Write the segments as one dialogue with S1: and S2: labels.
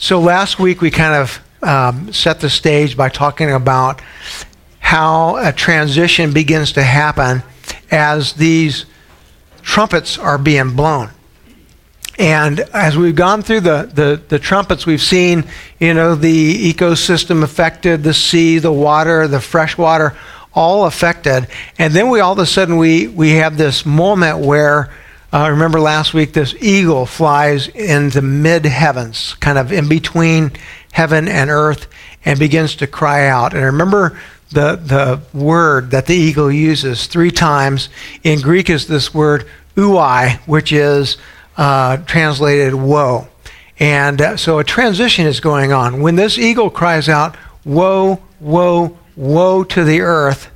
S1: So last week we kind of um, set the stage by talking about how a transition begins to happen as these trumpets are being blown. And as we've gone through the, the, the, trumpets, we've seen, you know, the ecosystem affected, the sea, the water, the fresh water, all affected. And then we all of a sudden we, we have this moment where, uh, remember last week, this eagle flies into mid heavens, kind of in between heaven and earth, and begins to cry out. And remember the, the word that the eagle uses three times in Greek is this word ouai, which is uh, translated woe. And uh, so a transition is going on. When this eagle cries out, woe, woe, woe to the earth,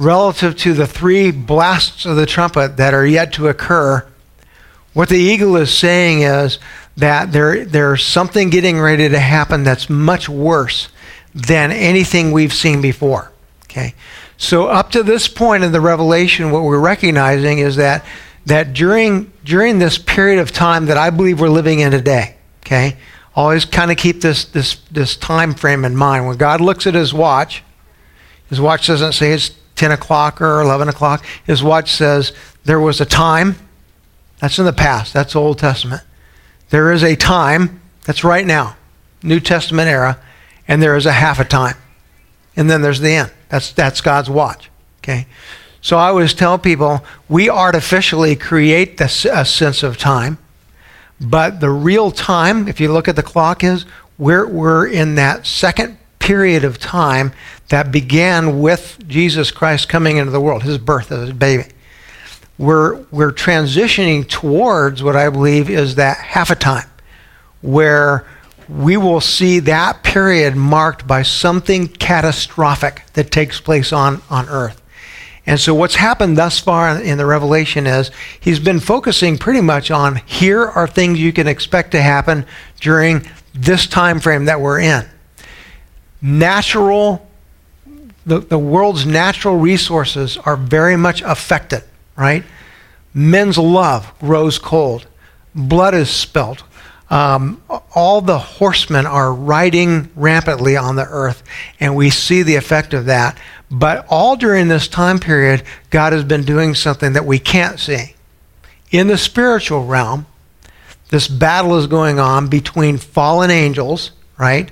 S1: relative to the three blasts of the trumpet that are yet to occur, what the eagle is saying is that there, there's something getting ready to happen that's much worse than anything we've seen before. Okay? So up to this point in the revelation, what we're recognizing is that that during during this period of time that I believe we're living in today, okay, always kind of keep this this this time frame in mind. When God looks at His watch, His watch doesn't say it's ten o'clock or eleven o'clock. His watch says there was a time. That's in the past. That's Old Testament. There is a time. That's right now, New Testament era, and there is a half a time, and then there's the end. That's that's God's watch. Okay. So I always tell people we artificially create this, a sense of time, but the real time, if you look at the clock, is we're, we're in that second period of time that began with Jesus Christ coming into the world, his birth as a baby. We're, we're transitioning towards what I believe is that half a time where we will see that period marked by something catastrophic that takes place on, on earth. And so, what's happened thus far in the revelation is he's been focusing pretty much on here are things you can expect to happen during this time frame that we're in. Natural, the, the world's natural resources are very much affected, right? Men's love grows cold, blood is spilt, um, all the horsemen are riding rampantly on the earth, and we see the effect of that. But all during this time period, God has been doing something that we can't see. In the spiritual realm, this battle is going on between fallen angels, right?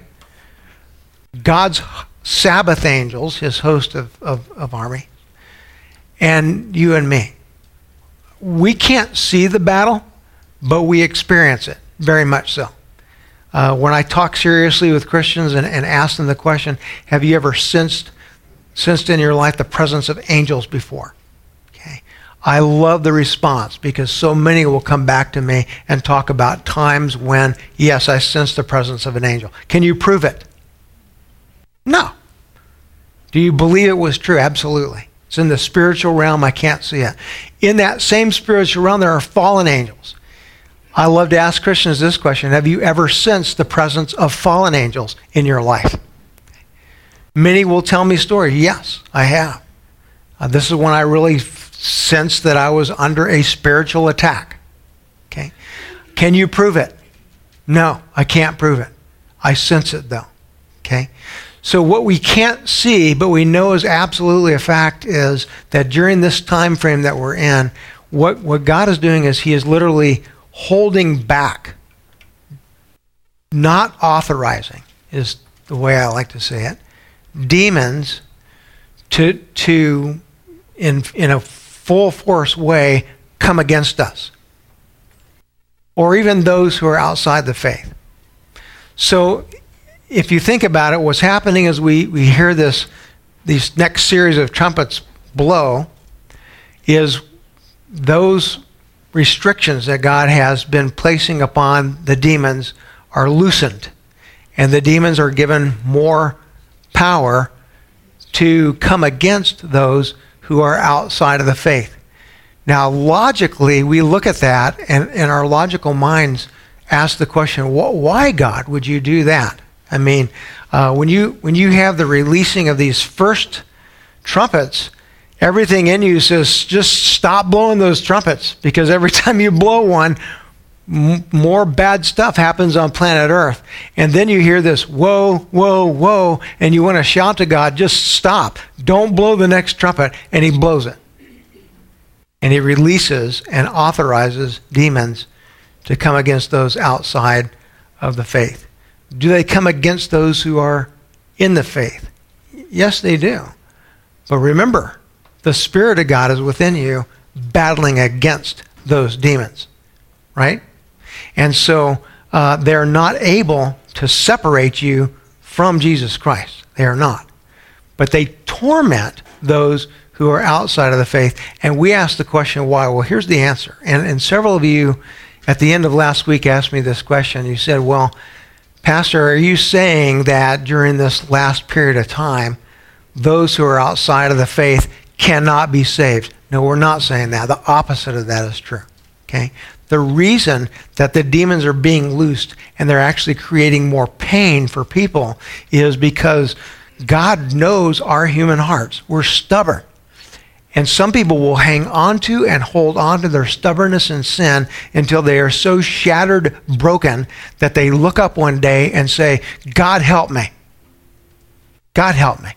S1: God's Sabbath angels, his host of, of, of army, and you and me. We can't see the battle, but we experience it, very much so. Uh, when I talk seriously with Christians and, and ask them the question, have you ever sensed sensed in your life the presence of angels before? Okay. I love the response because so many will come back to me and talk about times when, yes, I sensed the presence of an angel. Can you prove it? No. Do you believe it was true? Absolutely. It's in the spiritual realm. I can't see it. In that same spiritual realm, there are fallen angels. I love to ask Christians this question Have you ever sensed the presence of fallen angels in your life? Many will tell me stories. Yes, I have. Uh, this is when I really sensed that I was under a spiritual attack. Okay. Can you prove it? No, I can't prove it. I sense it though. Okay. So what we can't see, but we know is absolutely a fact, is that during this time frame that we're in, what, what God is doing is He is literally holding back, not authorizing, is the way I like to say it, demons to, to in, in a full force way, come against us. Or even those who are outside the faith. So if you think about it, what's happening is we, we hear this, these next series of trumpets blow, is those restrictions that God has been placing upon the demons are loosened. And the demons are given more power to come against those who are outside of the faith. Now, logically, we look at that and, and our logical minds ask the question, why, God, would you do that? I mean, uh, when, you, when you have the releasing of these first trumpets, everything in you says, just stop blowing those trumpets because every time you blow one, m- more bad stuff happens on planet Earth. And then you hear this, whoa, whoa, whoa, and you want to shout to God, just stop. Don't blow the next trumpet. And he blows it. And he releases and authorizes demons to come against those outside of the faith. Do they come against those who are in the faith? Yes, they do. But remember, the Spirit of God is within you battling against those demons, right? And so uh, they're not able to separate you from Jesus Christ. They are not. But they torment those who are outside of the faith. And we ask the question, why? Well, here's the answer. And, and several of you at the end of last week asked me this question. You said, well, Pastor, are you saying that during this last period of time, those who are outside of the faith cannot be saved? No, we're not saying that. The opposite of that is true. Okay? The reason that the demons are being loosed and they're actually creating more pain for people is because God knows our human hearts. We're stubborn. And some people will hang on to and hold on to their stubbornness and sin until they are so shattered, broken, that they look up one day and say, God help me. God help me.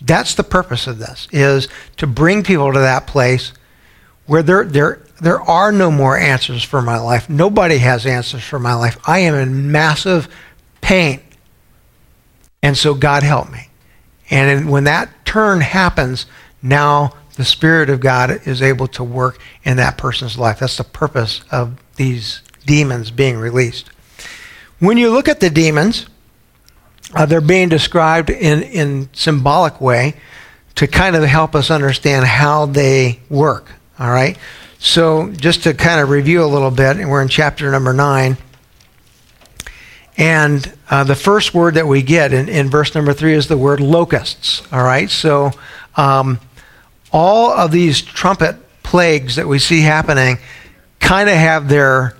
S1: That's the purpose of this, is to bring people to that place where there, there, there are no more answers for my life. Nobody has answers for my life. I am in massive pain. And so God help me. And when that turn happens, now the Spirit of God is able to work in that person's life. That's the purpose of these demons being released. When you look at the demons, uh, they're being described in, in symbolic way to kind of help us understand how they work. All right? So, just to kind of review a little bit, and we're in chapter number 9. And uh, the first word that we get in, in verse number 3 is the word locusts. All right? So, um, all of these trumpet plagues that we see happening kind of have their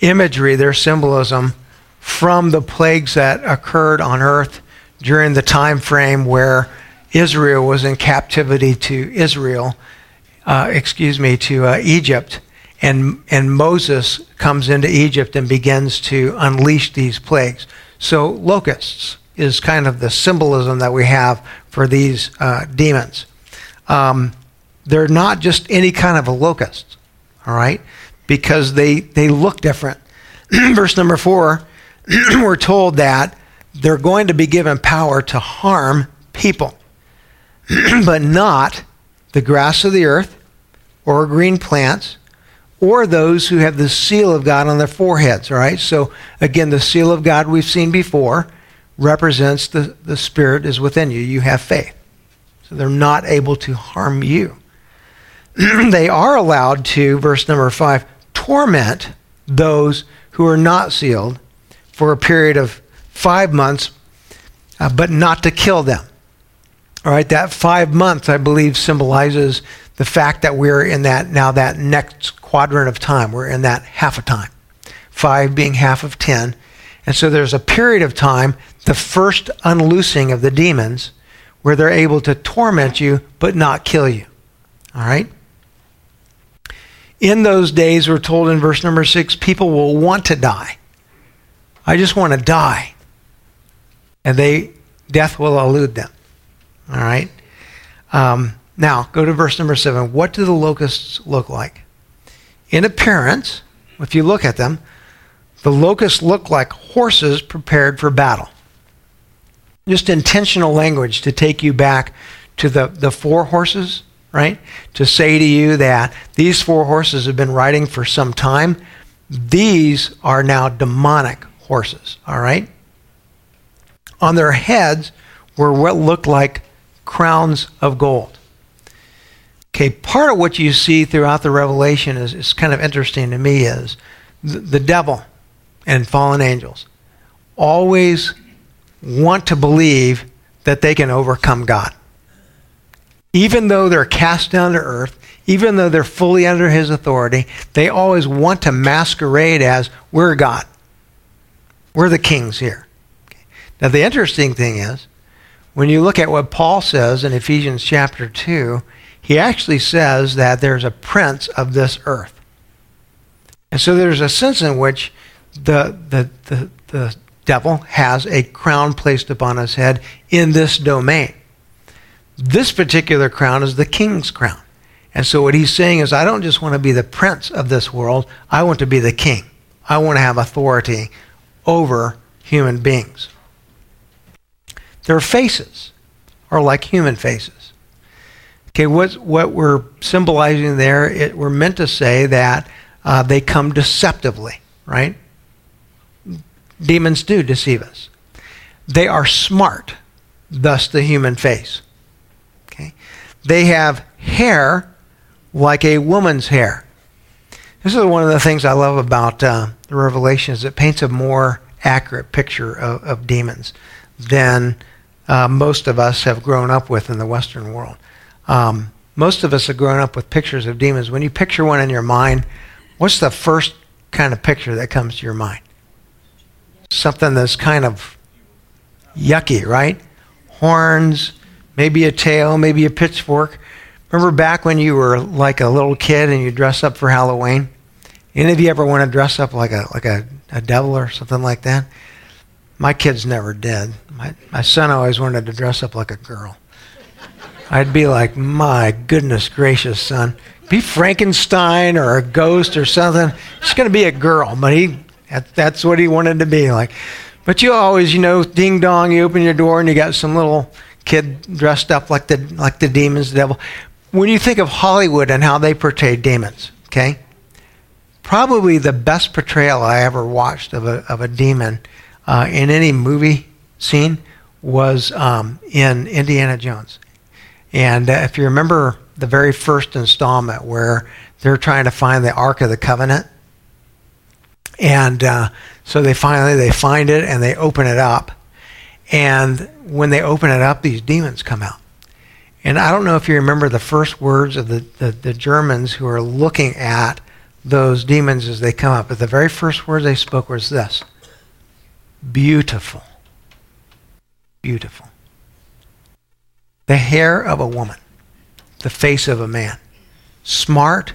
S1: imagery, their symbolism from the plagues that occurred on earth during the time frame where Israel was in captivity to Israel, uh, excuse me, to uh, Egypt. And, and Moses comes into Egypt and begins to unleash these plagues. So, locusts is kind of the symbolism that we have for these uh, demons um, they're not just any kind of a locust, all right? Because they, they look different. Verse number four, we're told that they're going to be given power to harm people, but not the grass of the earth or green plants or those who have the seal of God on their foreheads, all right? So, again, the seal of God we've seen before represents the, the Spirit is within you. You have faith. So they're not able to harm you. they are allowed to, verse number five, torment those who are not sealed for a period of five months, uh, but not to kill them. All right, that five months, I believe, symbolizes the fact that we're in that now that next quadrant of time. We're in that half a time, five being half of ten. And so there's a period of time, the first unloosing of the demons, where they're able to torment you but not kill you. All right? In those days, we're told in verse number six, people will want to die. I just want to die. And they, death will elude them. All right? Um, now, go to verse number seven. What do the locusts look like? In appearance, if you look at them, the locusts look like horses prepared for battle just intentional language to take you back to the, the four horses, right? To say to you that these four horses have been riding for some time. These are now demonic horses, all right? On their heads were what looked like crowns of gold. Okay, part of what you see throughout the Revelation is, is kind of interesting to me is the, the devil and fallen angels always want to believe that they can overcome God. Even though they're cast down to earth, even though they're fully under his authority, they always want to masquerade as we're God. We're the kings here. Now, the interesting thing is, when you look at what Paul says in Ephesians chapter 2, he actually says that there's a prince of this earth. And so there's a sense in which the, the, the, the devil has a crown placed upon his head in this domain. This particular crown is the king's crown. And so what he's saying is, I don't just want to be the prince of this world, I want to be the king. I want to have authority over human beings. Their faces are like human faces. Okay, what, what we're symbolizing there, it, we're meant to say that uh, they come deceptively, right? Demons do deceive us. They are smart, thus the human face. Okay? They have hair like a woman's hair. This is one of the things I love about uh, the Revelation is it paints a more accurate picture of, of demons than uh, most of us have grown up with in the Western world. Um, most of us have grown up with pictures of demons. When you picture one in your mind, what's the first kind of picture that comes to your mind? Something that's kind of yucky, right? Horns, maybe a tail, maybe a pitchfork. Remember back when you were like a little kid and you dress up for Halloween? Any of you ever want to dress up like a like a, a devil or something like that? My kids never did. My my son always wanted to dress up like a girl. I'd be like, my goodness gracious, son. Be Frankenstein or a ghost or something. It's going to be a girl, but he that, that's what he wanted to be like. But you always, you know, ding dong, you open your door and you got some little kid dressed up like the like the demons, the devil when you think of Hollywood and how they portray demons, okay? Probably the best portrayal I ever watched of a, of a demon uh, in any movie scene was um, in Indiana Jones. And uh, if you remember the very first installment where they're trying to find the Ark of the Covenant, and uh, so they finally they find it and they open it up, and when they open it up, these demons come out. And I don't know if you remember the first words of the, the, the, Germans who are looking at those demons as they come up, but the very first words they spoke was this beautiful. Beautiful. The hair of a woman, the face of a man. Smart,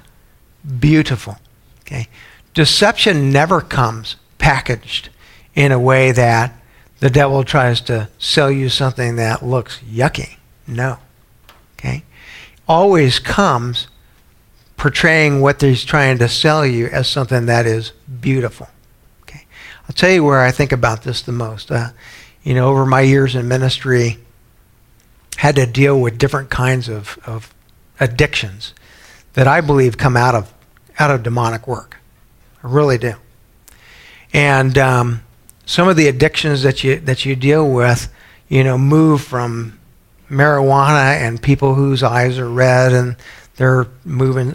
S1: beautiful. Okay? Deception never comes packaged in a way that the devil tries to sell you something that looks yucky. No okay, always comes portraying what he's trying to sell you as something that is beautiful. Okay, I'll tell you where I think about this the most. Uh, you know, over my years in ministry, had to deal with different kinds of, of addictions that I believe come out of out of demonic work. I really do. And um, some of the addictions that you that you deal with, you know, move from marijuana and people whose eyes are red and they're moving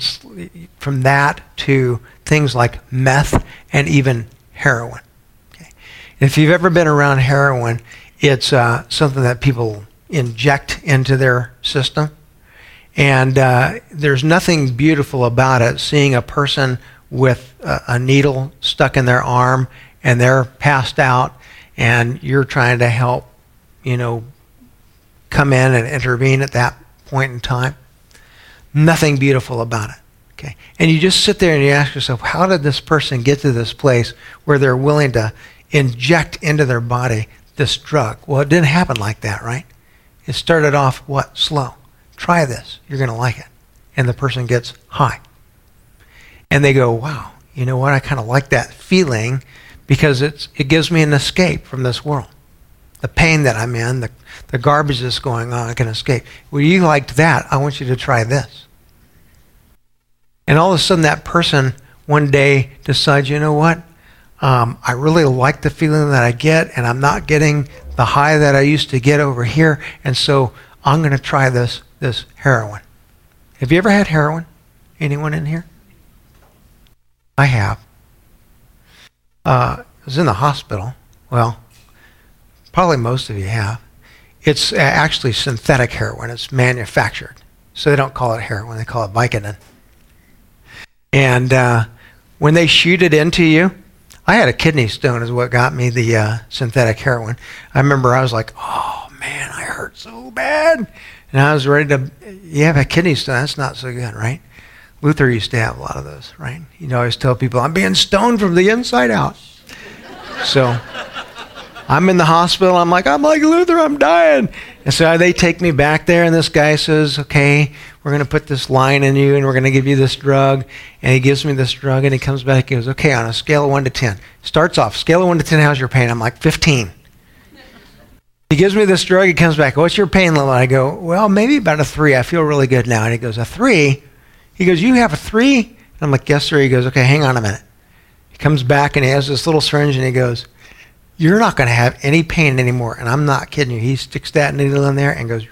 S1: from that to things like meth and even heroin. Okay. If you've ever been around heroin, it's uh, something that people inject into their system. And uh, there's nothing beautiful about it, seeing a person with a, needle stuck in their arm and they're passed out and you're trying to help, you know, come in and intervene at that point in time. Nothing beautiful about it. Okay. And you just sit there and you ask yourself, how did this person get to this place where they're willing to inject into their body this drug? Well, it didn't happen like that, right? It started off what? Slow. Try this. You're going to like it. And the person gets high. And they go, wow, you know what? I kind of like that feeling because it's, it gives me an escape from this world the pain that I'm in, the, the garbage that's going on, I can escape. Well, you liked that. I want you to try this. And all of a sudden, that person one day decides, you know what? Um, I really like the feeling that I get, and I'm not getting the high that I used to get over here, and so I'm going to try this this heroin. Have you ever had heroin? Anyone in here? I have. Uh, I was in the hospital. Well, Probably most of you have. It's actually synthetic heroin. It's manufactured. So they don't call it heroin, they call it Vicodin. And uh, when they shoot it into you, I had a kidney stone, is what got me the uh, synthetic heroin. I remember I was like, oh man, I hurt so bad. And I was ready to, you have a kidney stone, that's not so good, right? Luther used to have a lot of those, right? He'd always tell people, I'm being stoned from the inside out. So I'm in the hospital. I'm like, I'm like Luther, I'm dying. And so they take me back there, and this guy says, Okay, we're going to put this line in you, and we're going to give you this drug. And he gives me this drug, and he comes back and goes, Okay, on a scale of 1 to 10. Starts off, scale of 1 to 10, how's your pain? I'm like, 15. He gives me this drug, he comes back, What's your pain level? I go, Well, maybe about a 3. I feel really good now. And he goes, A 3? He goes, You have a 3? And I'm like, Yes, sir. He goes, Okay, hang on a minute. He comes back and he has this little syringe and he goes, You're not going to have any pain anymore. And I'm not kidding you. He sticks that needle in there and goes,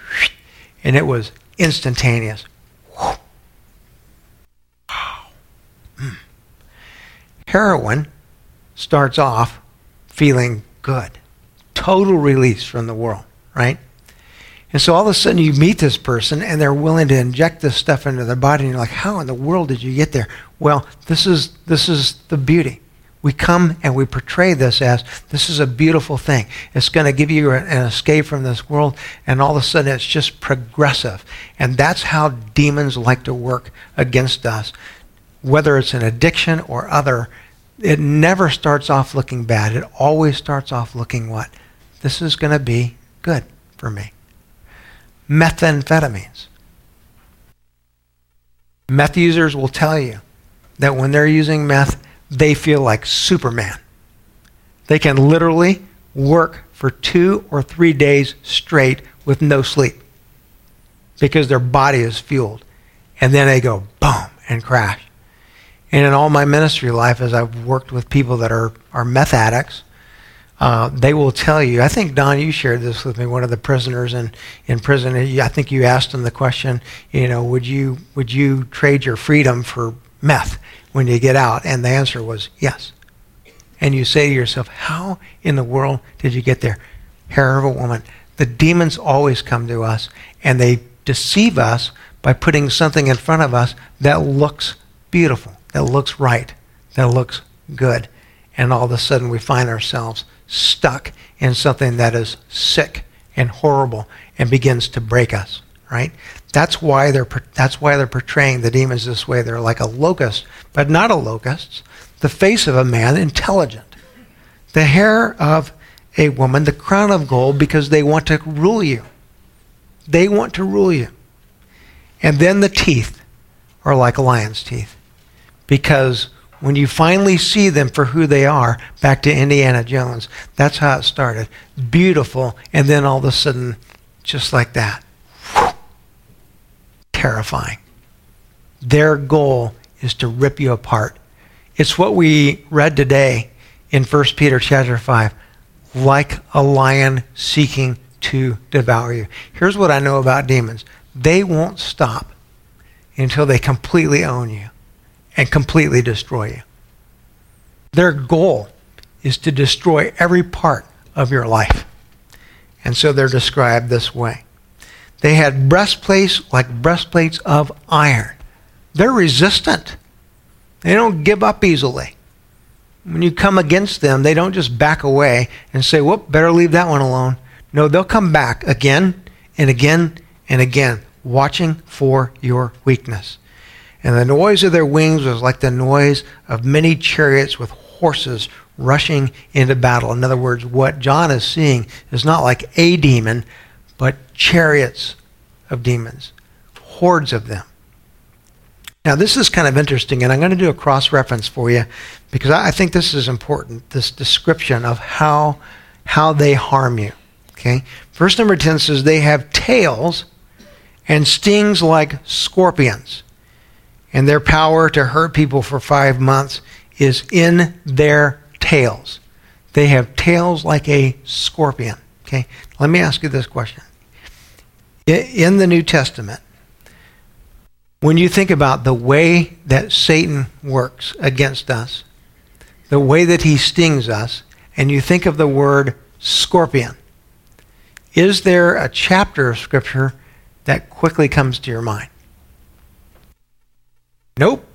S1: and it was instantaneous. Wow. Mm. Heroin starts off feeling good, total release from the world, right? And so all of a sudden you meet this person and they're willing to inject this stuff into their body and you're like, how in the world did you get there? Well, this is this is the beauty. We come and we portray this as this is a beautiful thing. It's going to give you an escape from this world, and all of a sudden it's just progressive. And that's how demons like to work against us. Whether it's an addiction or other, it never starts off looking bad. It always starts off looking what? This is going to be good for me methamphetamines. Meth users will tell you that when they're using meth, they feel like Superman. They can literally work for two or three days straight with no sleep because their body is fueled. And then they go boom and crash. And in all my ministry life, as I've worked with people that are, are meth addicts, uh, they will tell you. I think Don, you shared this with me. One of the prisoners in, in prison. I think you asked him the question. You know, would you would you trade your freedom for meth when you get out? And the answer was yes. And you say to yourself, how in the world did you get there? Hair of a woman. The demons always come to us, and they deceive us by putting something in front of us that looks beautiful, that looks right, that looks good. And all of a sudden we find ourselves stuck in something that is sick and horrible and begins to break us, right? That's why they're that's why they're portraying the demons this way. They're like a locust, but not a locust. The face of a man, intelligent. The hair of a woman, the crown of gold, because they want to rule you. They want to rule you. And then the teeth are like a lion's teeth, because when you finally see them for who they are, back to Indiana Jones, that's how it started. Beautiful, and then all of a sudden, just like that, terrifying. Their goal is to rip you apart. It's what we read today in 1 Peter chapter 5 like a lion seeking to devour you. Here's what I know about demons they won't stop until they completely own you and completely destroy you. Their goal is to destroy every part of your life. And so they're described this way. They had breastplates like breastplates of iron. They're resistant. They don't give up easily. When you come against them, they don't just back away and say, whoop, better leave that one alone. No, they'll come back again and again and again, watching for your weakness. And the noise of their wings was like the noise of many chariots with horses rushing into battle. In other words, what John is seeing is not like a demon, but chariots of demons, hordes of them. Now, this is kind of interesting, and I'm going to do a cross reference for you because I think this is important this description of how, how they harm you. Okay? Verse number 10 says, They have tails and stings like scorpions and their power to hurt people for five months is in their tails. They have tails like a scorpion. Okay? Let me ask you this question. In the New Testament, when you think about the way that Satan works against us, the way that he stings us, and you think of the word scorpion, is there a chapter of Scripture that quickly comes to your mind? Nope.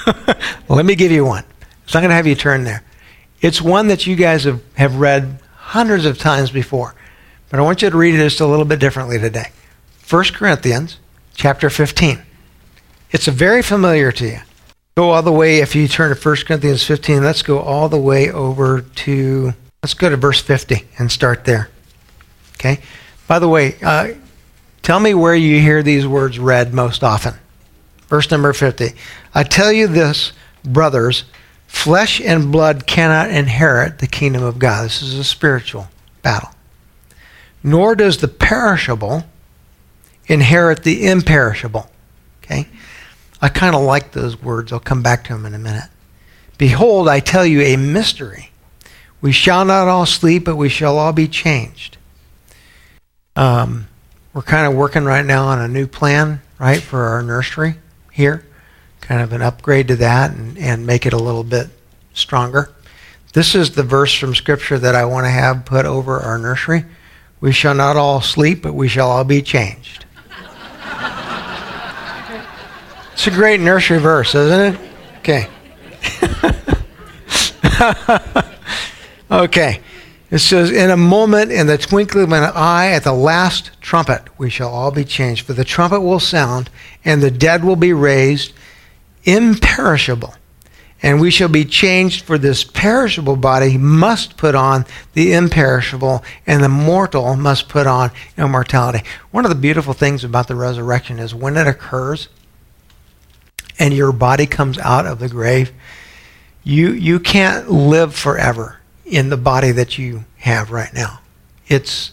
S1: Let me give you one. So I'm going to have you turn there. It's one that you guys have, have read hundreds of times before, but I want you to read it just a little bit differently today. 1 Corinthians chapter 15. It's very familiar to you. Go all the way, if you turn to 1 Corinthians 15, let's go all the way over to, let's go to verse 50 and start there. Okay? By the way, uh, tell me where you hear these words read most often. Verse number 50. I tell you this, brothers, flesh and blood cannot inherit the kingdom of God. This is a spiritual battle. Nor does the perishable inherit the imperishable. Okay? I kind of like those words. I'll come back to them in a minute. Behold, I tell you a mystery. We shall not all sleep, but we shall all be changed. Um, we're kind of working right now on a new plan, right, for our nursery here. Kind of an upgrade to that and, and make it a little bit stronger. This is the verse from Scripture that I want to have put over our nursery. We shall not all sleep, but we shall all be changed. it's a great nursery verse, isn't it? Okay. okay. It says, In a moment, in the twinkling of an eye, at the last trumpet, we shall all be changed. For the trumpet will sound, and the dead will be raised imperishable. And we shall be changed, for this perishable body must put on the imperishable, and the mortal must put on immortality. One of the beautiful things about the resurrection is when it occurs and your body comes out of the grave, you, you can't live forever in the body that you have right now. It's,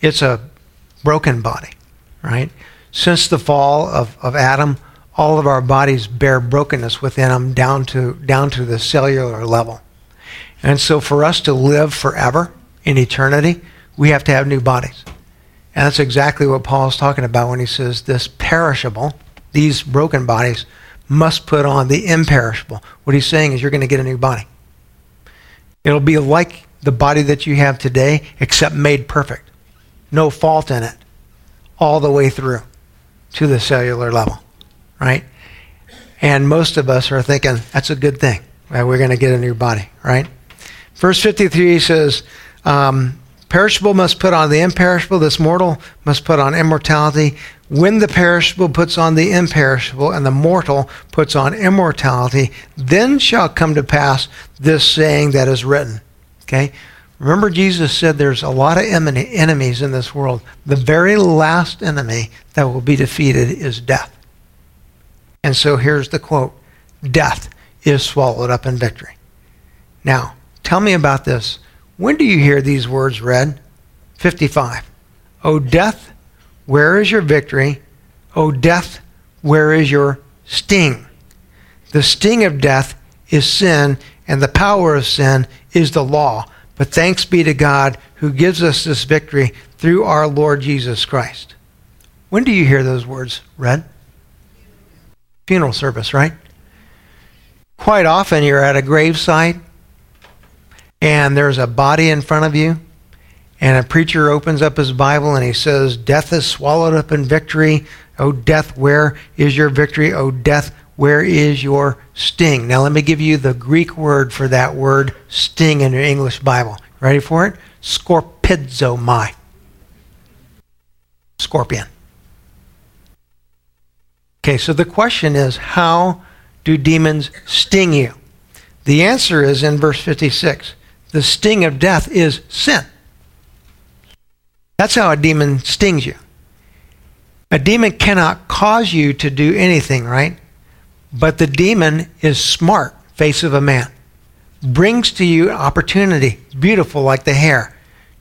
S1: it's a broken body, right? Since the fall of, of Adam, all of our bodies bear brokenness within them down to, down to the cellular level. And so for us to live forever in eternity, we have to have new bodies. And that's exactly what Paul is talking about when he says this perishable, these broken bodies, must put on the imperishable. What he's saying is you're going to get a new body. It'll be like the body that you have today, except made perfect. No fault in it, all the way through to the cellular level, right? And most of us are thinking that's a good thing. We're going to get a new body, right? Verse 53 says, um, Perishable must put on the imperishable, this mortal must put on immortality. When the perishable puts on the imperishable, and the mortal puts on immortality, then shall come to pass this saying that is written. Okay? Remember, Jesus said there's a lot of enemies in this world. The very last enemy that will be defeated is death. And so here's the quote Death is swallowed up in victory. Now, tell me about this. When do you hear these words read? 55. O death, where is your victory? O death, where is your sting? The sting of death is sin, and the power of sin is the law. But thanks be to God who gives us this victory through our Lord Jesus Christ. When do you hear those words read? Funeral service, right? Quite often you're at a gravesite and there's a body in front of you, and a preacher opens up his Bible and he says, Death is swallowed up in victory. Oh, death, where is your victory? Oh, death, where is your sting? Now, let me give you the Greek word for that word sting in your English Bible. Ready for it? Scorpizomai. Scorpion. Okay, so the question is how do demons sting you? The answer is in verse 56 the sting of death is sin. That's how a demon stings you. A demon cannot cause you to do anything, right? But the demon is smart, face of a man. Brings to you opportunity, beautiful like the hair.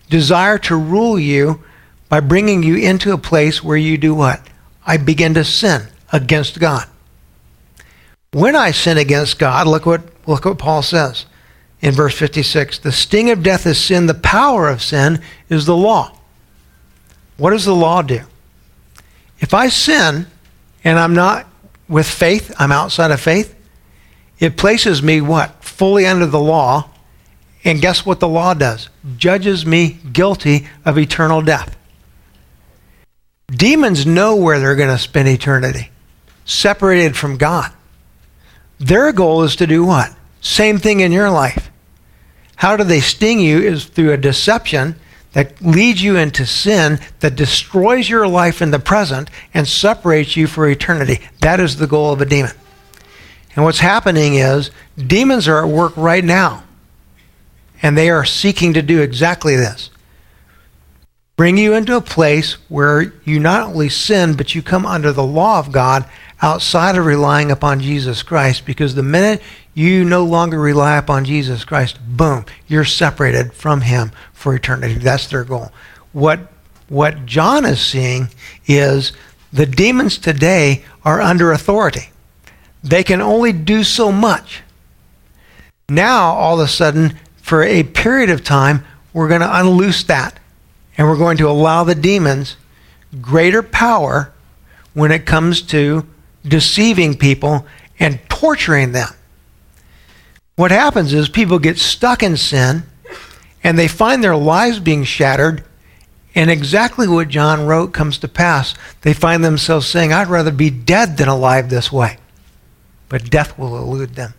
S1: Desire to rule you by bringing you into a place where you do what? I begin to sin against God. When I sin against God, look what, look what Paul says in verse 56. The sting of death is sin, the power of sin is the law. What does the law do? If I sin and I'm not with faith, I'm outside of faith, it places me what? Fully under the law. And guess what the law does? Judges me guilty of eternal death. Demons know where they're going to spend eternity, separated from God. Their goal is to do what? Same thing in your life. How do they sting you is through a deception that leads you into sin, that destroys your life in the present and separates you for eternity. That is the goal of a demon. And what's happening is demons are at work right now. And they are seeking to do exactly this bring you into a place where you not only sin, but you come under the law of God outside of relying upon Jesus Christ. Because the minute you no longer rely upon Jesus Christ, boom, you're separated from Him for eternity. That's their goal. What, what John is seeing is the demons today are under authority. They can only do so much. Now, all of a sudden, for a period of time, we're going to unloose that. And we're going to allow the demons greater power when it comes to deceiving people and torturing them. What happens is people get stuck in sin and they find their lives being shattered, and exactly what John wrote comes to pass. They find themselves saying, I'd rather be dead than alive this way. But death will elude them.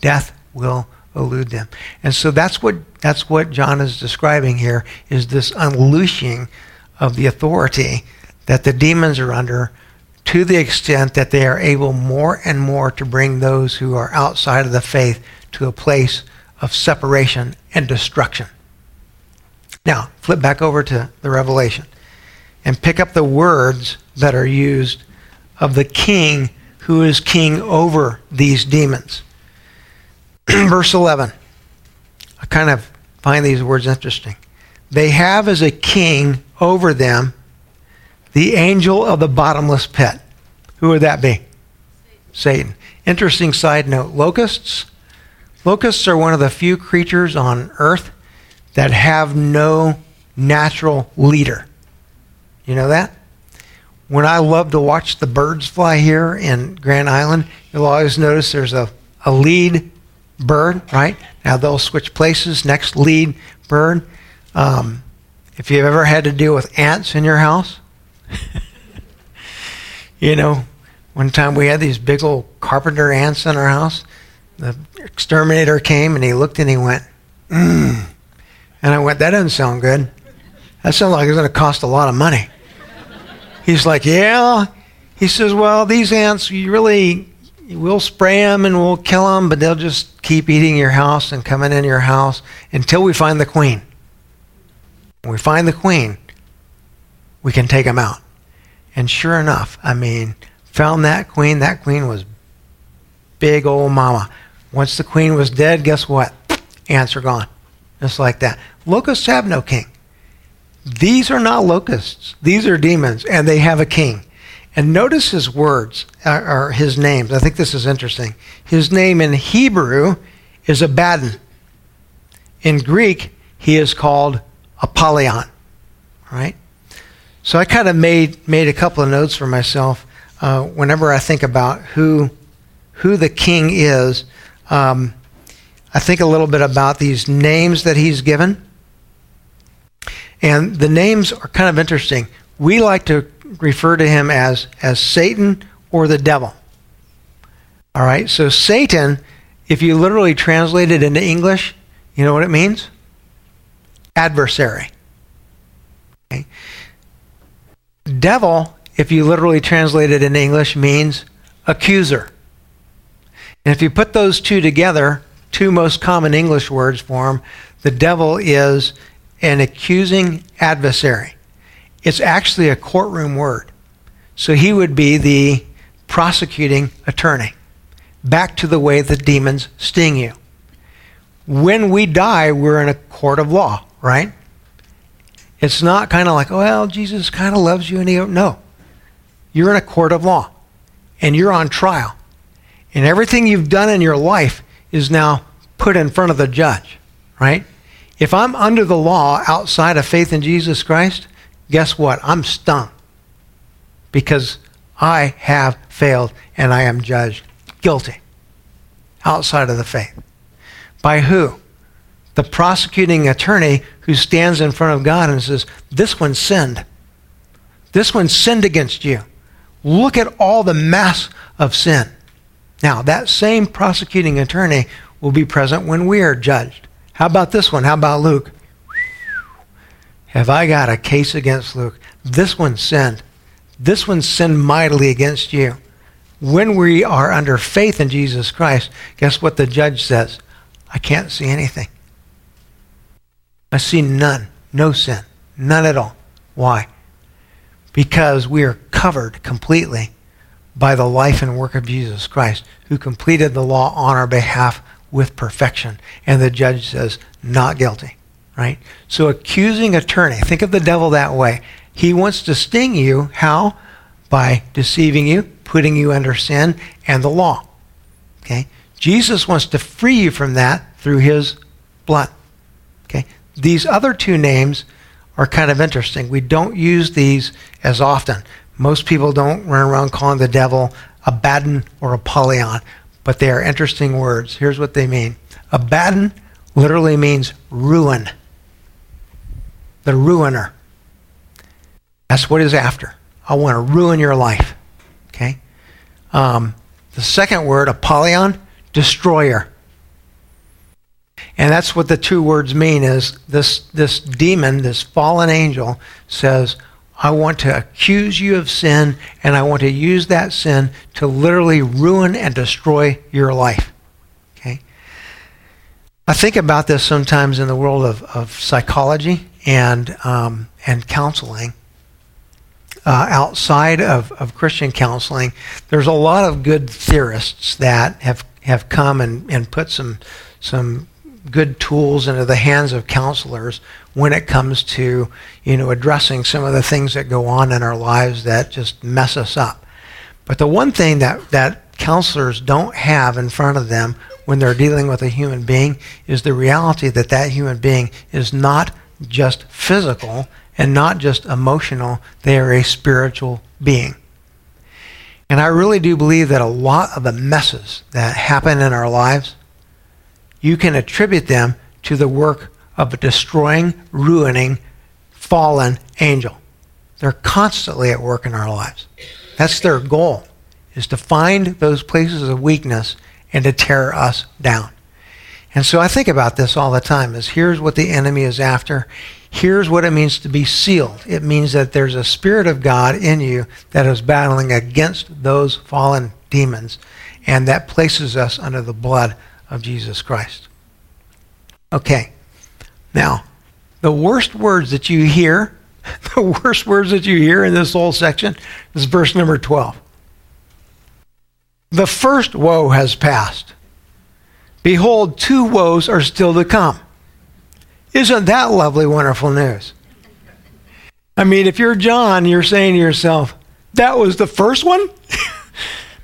S1: Death will elude them. And so that's what that's what John is describing here is this unleashing of the authority that the demons are under to the extent that they are able more and more to bring those who are outside of the faith to a place of separation and destruction. Now, flip back over to the Revelation and pick up the words that are used of the king who is king over these demons. Verse 11. I kind of find these words interesting. They have as a king over them the angel of the bottomless pit. Who would that be? Satan. Interesting side note locusts Locusts are one of the few creatures on earth that have no natural leader. You know that? When I love to watch the birds fly here in Grand Island, you'll always notice there's a, a lead bird, right? Now they'll switch places, next lead bird. Um, if you've ever had to deal with ants in your house, you know, one time we had these big old carpenter ants in our house the exterminator came and he looked and he went, mm. And I went, that doesn't sound good. That sounds like it's going to cost a lot of money. He's like, yeah. He says, well, these ants, you really, we'll spray them and we'll kill them, but they'll just keep eating your house and coming in your house until we find the queen. When we find the queen, we can take them out. And sure enough, I mean, found that queen. That queen was big old mama. Once the queen was dead, guess what? Ants are gone. Just like that. Locusts have no king. These are not locusts. These are demons, and they have a king. And notice his words, uh, or his names. I think this is interesting. His name in Hebrew is Abaddon. In Greek, he is called Apollyon. Right? So I kind of made, made a couple of notes for myself uh, whenever I think about who, who the king is um, I think a little bit about these names that he's given. And the names are kind of interesting. We like to refer to him as, as Satan or the devil. All right, so Satan, if you literally translate it into English, you know what it means? Adversary. Okay. Devil, if you literally translate it in English, means accuser. And if you put those two together, two most common English words for the devil is an accusing adversary. It's actually a courtroom word. So he would be the prosecuting attorney. Back to the way the demons sting you. When we die, we're in a court of law, right? It's not kind of like, oh, well, Jesus kind of loves you and he no. You're in a court of law and you're on trial. And everything you've done in your life is now put in front of the judge, right? If I'm under the law outside of faith in Jesus Christ, guess what? I'm stung because I have failed and I am judged guilty outside of the faith. By who? The prosecuting attorney who stands in front of God and says, This one sinned. This one sinned against you. Look at all the mass of sin. Now, that same prosecuting attorney will be present when we are judged. How about this one? How about Luke? have I got a case against Luke? This one sinned. This one sinned mightily against you. When we are under faith in Jesus Christ, guess what the judge says? I can't see anything. I see none, no sin, none at all. Why? Because we are covered completely by the life and work of Jesus Christ, who completed the law on our behalf with perfection. And the judge says, not guilty. Right? So accusing attorney, think of the devil that way. He wants to sting you. How? By deceiving you, putting you under sin and the law. Okay? Jesus wants to free you from that through his blood. These other two names are kind of interesting. We don't use these as often. Most people don't run around calling the devil Abaddon or Apollyon, but they are interesting words. Here's what they mean Abaddon literally means ruin, the ruiner. That's what he's after. I want to ruin your life. Okay? Um, the second word, Apollyon, destroyer. And that's what the two words mean is this, this demon, this fallen angel, says, I want to accuse you of sin, and I want to use that sin to literally ruin and destroy your life. Okay? I think about this sometimes in the world of, of psychology and, um, and counseling. Uh, outside of, of Christian counseling, there's a lot of good theorists that have, have come and, and put some, some good tools into the hands of counselors when it comes to you know addressing some of the things that go on in our lives that just mess us up. But the one thing that that counselors don't have in front of them when they're dealing with a human being is the reality that that human being is not just physical and not just emotional they are a spiritual being. And i really do believe that a lot of the messes that happen in our lives you can attribute them to the work of a destroying, ruining, fallen angel. They're constantly at work in our lives. That's their goal, is to find those places of weakness and to tear us down. And so I think about this all the time is here's what the enemy is after. Here's what it means to be sealed. It means that there's a spirit of God in you that is battling against those fallen demons and that places us under the blood of Jesus Christ. Okay. Now, the worst words that you hear, the worst words that you hear in this whole section is verse number 12. The first woe has passed. Behold, two woes are still to come. Isn't that lovely, wonderful news? I mean, if you're John, you're saying to yourself, that was the first one?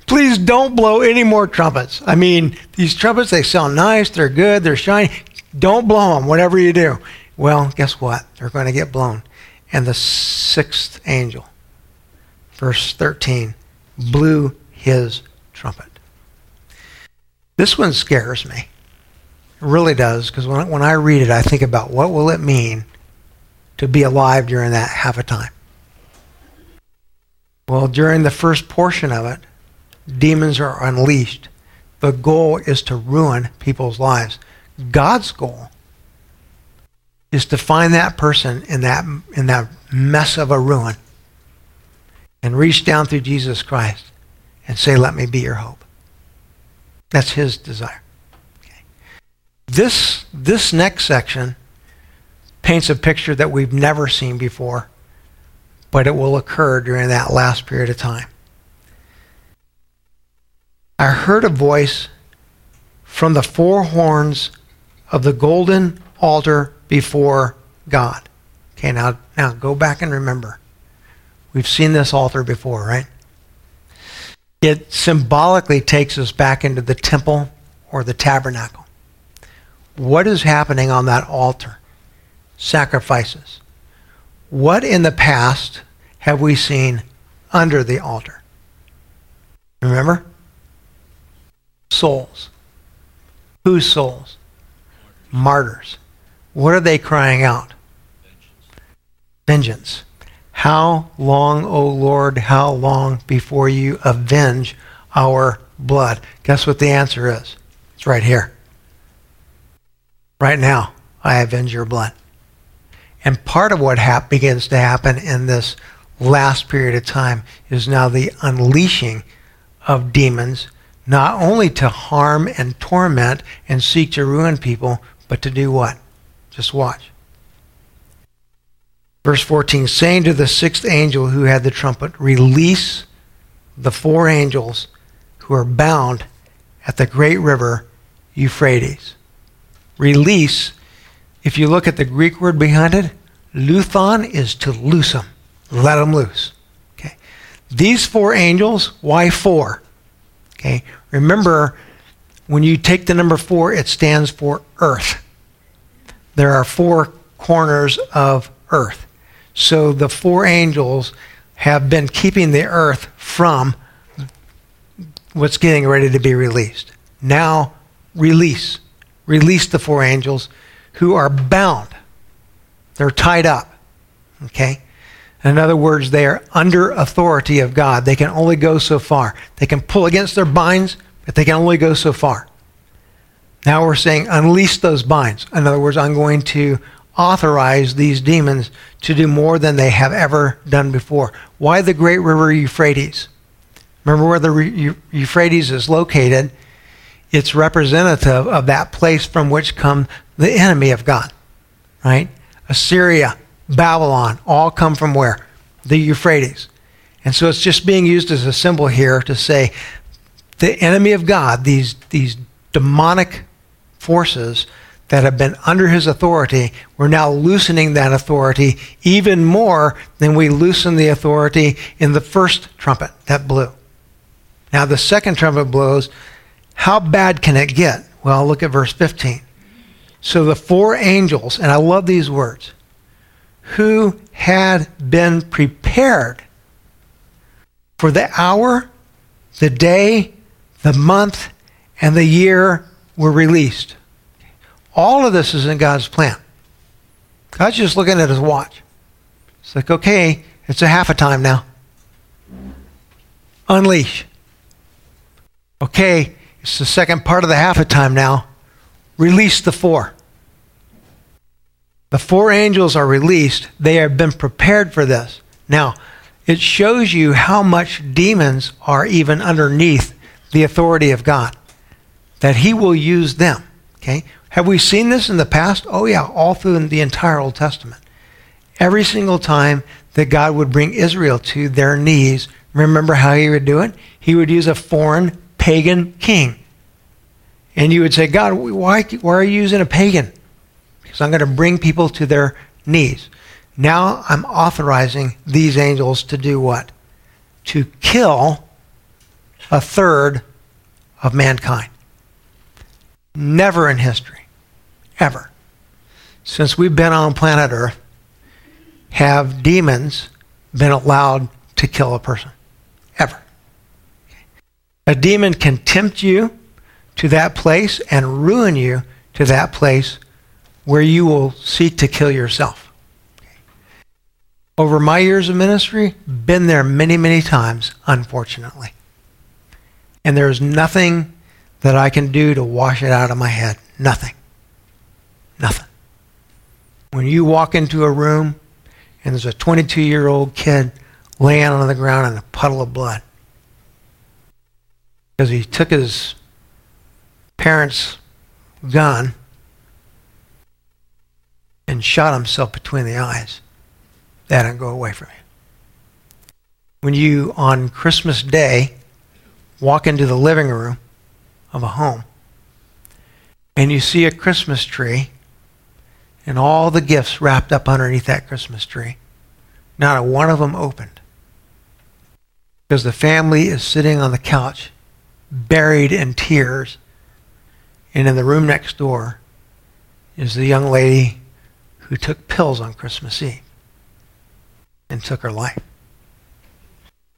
S1: Please don't blow any more trumpets. I mean, these trumpets, they sound nice, they're good, they're shiny. Don't blow them, whatever you do. Well, guess what? They're going to get blown. And the sixth angel, verse 13, blew his trumpet. This one scares me. It really does, because when, when I read it, I think about what will it mean to be alive during that half a time. Well, during the first portion of it, demons are unleashed. The goal is to ruin people's lives. God's goal is to find that person in that, in that mess of a ruin and reach down through Jesus Christ and say, Let me be your hope. That's his desire. Okay. This, this next section paints a picture that we've never seen before, but it will occur during that last period of time. I heard a voice from the four horns of the golden altar before God. Okay, now, now go back and remember. We've seen this altar before, right? It symbolically takes us back into the temple or the tabernacle. What is happening on that altar? Sacrifices. What in the past have we seen under the altar? Remember? Souls. Whose souls? Martyrs. What are they crying out? Vengeance. How long, O Lord, how long before you avenge our blood? Guess what the answer is? It's right here. Right now, I avenge your blood. And part of what begins to happen in this last period of time is now the unleashing of demons, not only to harm and torment and seek to ruin people, but to do what? Just watch. Verse 14 saying to the sixth angel who had the trumpet, Release the four angels who are bound at the great river Euphrates. Release, if you look at the Greek word behind it, luthon is to loose them, let them loose. Okay. These four angels, why four? Okay. Remember, when you take the number four, it stands for earth. There are four corners of earth. So the four angels have been keeping the earth from what's getting ready to be released. Now, release. Release the four angels who are bound. They're tied up. Okay? In other words, they are under authority of God. They can only go so far. They can pull against their binds, but they can only go so far. Now we're saying unleash those binds. In other words, I'm going to authorize these demons to do more than they have ever done before. Why the great river Euphrates? Remember where the Euphrates is located? It's representative of that place from which come the enemy of God, right? Assyria, Babylon, all come from where? The Euphrates. And so it's just being used as a symbol here to say the enemy of God, these, these demonic forces that have been under his authority, we're now loosening that authority even more than we loosened the authority in the first trumpet that blew. Now, the second trumpet blows. How bad can it get? Well, look at verse 15. So the four angels, and I love these words, who had been prepared for the hour, the day, the month, and the year were released. All of this is in God's plan. God's just looking at his watch. It's like, okay, it's a half a time now. Unleash. Okay, it's the second part of the half a time now. Release the four. The four angels are released. They have been prepared for this. Now, it shows you how much demons are even underneath the authority of God, that He will use them. Okay? Have we seen this in the past? Oh, yeah, all through the entire Old Testament. Every single time that God would bring Israel to their knees, remember how He would do it? He would use a foreign pagan king. And you would say, God, why, why are you using a pagan? Because I'm going to bring people to their knees. Now I'm authorizing these angels to do what? To kill a third of mankind. Never in history, ever, since we've been on planet Earth, have demons been allowed to kill a person. Ever. A demon can tempt you to that place and ruin you to that place where you will seek to kill yourself. Over my years of ministry, been there many, many times, unfortunately. And there's nothing that I can do to wash it out of my head. Nothing. Nothing. When you walk into a room and there's a 22 year old kid laying on the ground in a puddle of blood, because he took his parents' gun and shot himself between the eyes. That didn't go away from you. When you, on Christmas Day, walk into the living room of a home and you see a Christmas tree and all the gifts wrapped up underneath that Christmas tree, not a one of them opened. Because the family is sitting on the couch buried in tears. And in the room next door is the young lady who took pills on Christmas Eve and took her life.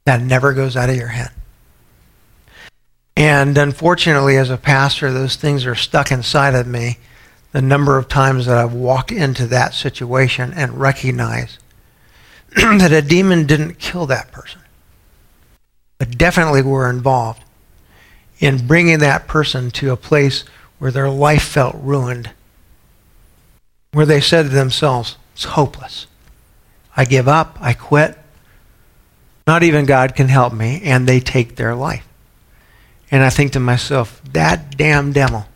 S1: That never goes out of your head. And unfortunately, as a pastor, those things are stuck inside of me. The number of times that I've walked into that situation and recognized that a demon didn't kill that person, but definitely were involved in bringing that person to a place where their life felt ruined, where they said to themselves, It's hopeless. I give up. I quit. Not even God can help me, and they take their life. And I think to myself, that damn devil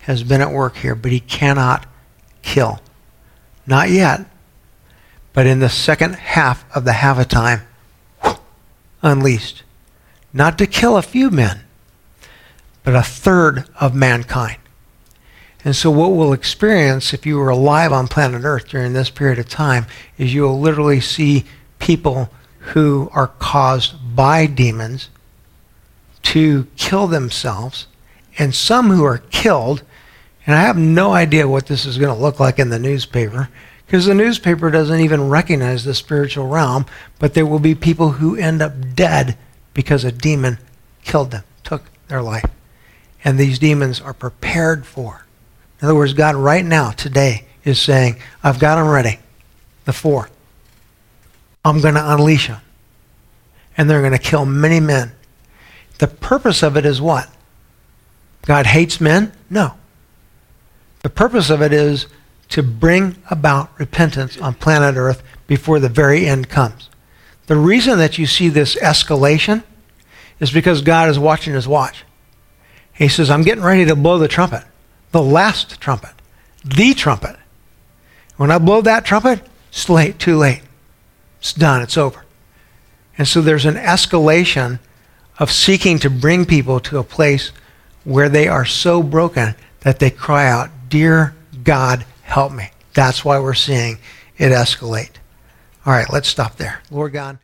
S1: has been at work here, but he cannot kill. Not yet. But in the second half of the half a time, unleashed. Not to kill a few men, but a third of mankind. And so, what we'll experience if you were alive on planet Earth during this period of time is you will literally see people who are caused by demons to kill themselves, and some who are killed. And I have no idea what this is going to look like in the newspaper because the newspaper doesn't even recognize the spiritual realm, but there will be people who end up dead because a demon killed them, took their life. And these demons are prepared for. In other words, God right now, today, is saying, I've got them ready. The four. I'm going to unleash them. And they're going to kill many men. The purpose of it is what? God hates men? No. The purpose of it is to bring about repentance on planet Earth before the very end comes. The reason that you see this escalation is because God is watching his watch. He says, I'm getting ready to blow the trumpet, the last trumpet, the trumpet. When I blow that trumpet, it's late, too late. It's done, it's over. And so there's an escalation of seeking to bring people to a place where they are so broken that they cry out, Dear God, help me. That's why we're seeing it escalate. All right, let's stop there. Lord God.